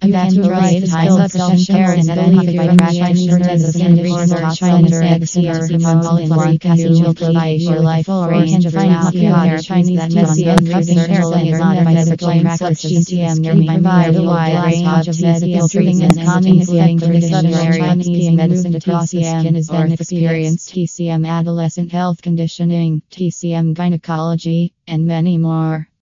Evaluate ties of shares and then by Chinese medicine research center XCR Himal Flori Casual Life your life for range of Chinese Chinese medicine research and not by the claim such GTM nearby by the wide range of medical treatments calming including the Chinese medicine TCM is then experienced TCM adolescent health conditioning TCM gynecology and many more.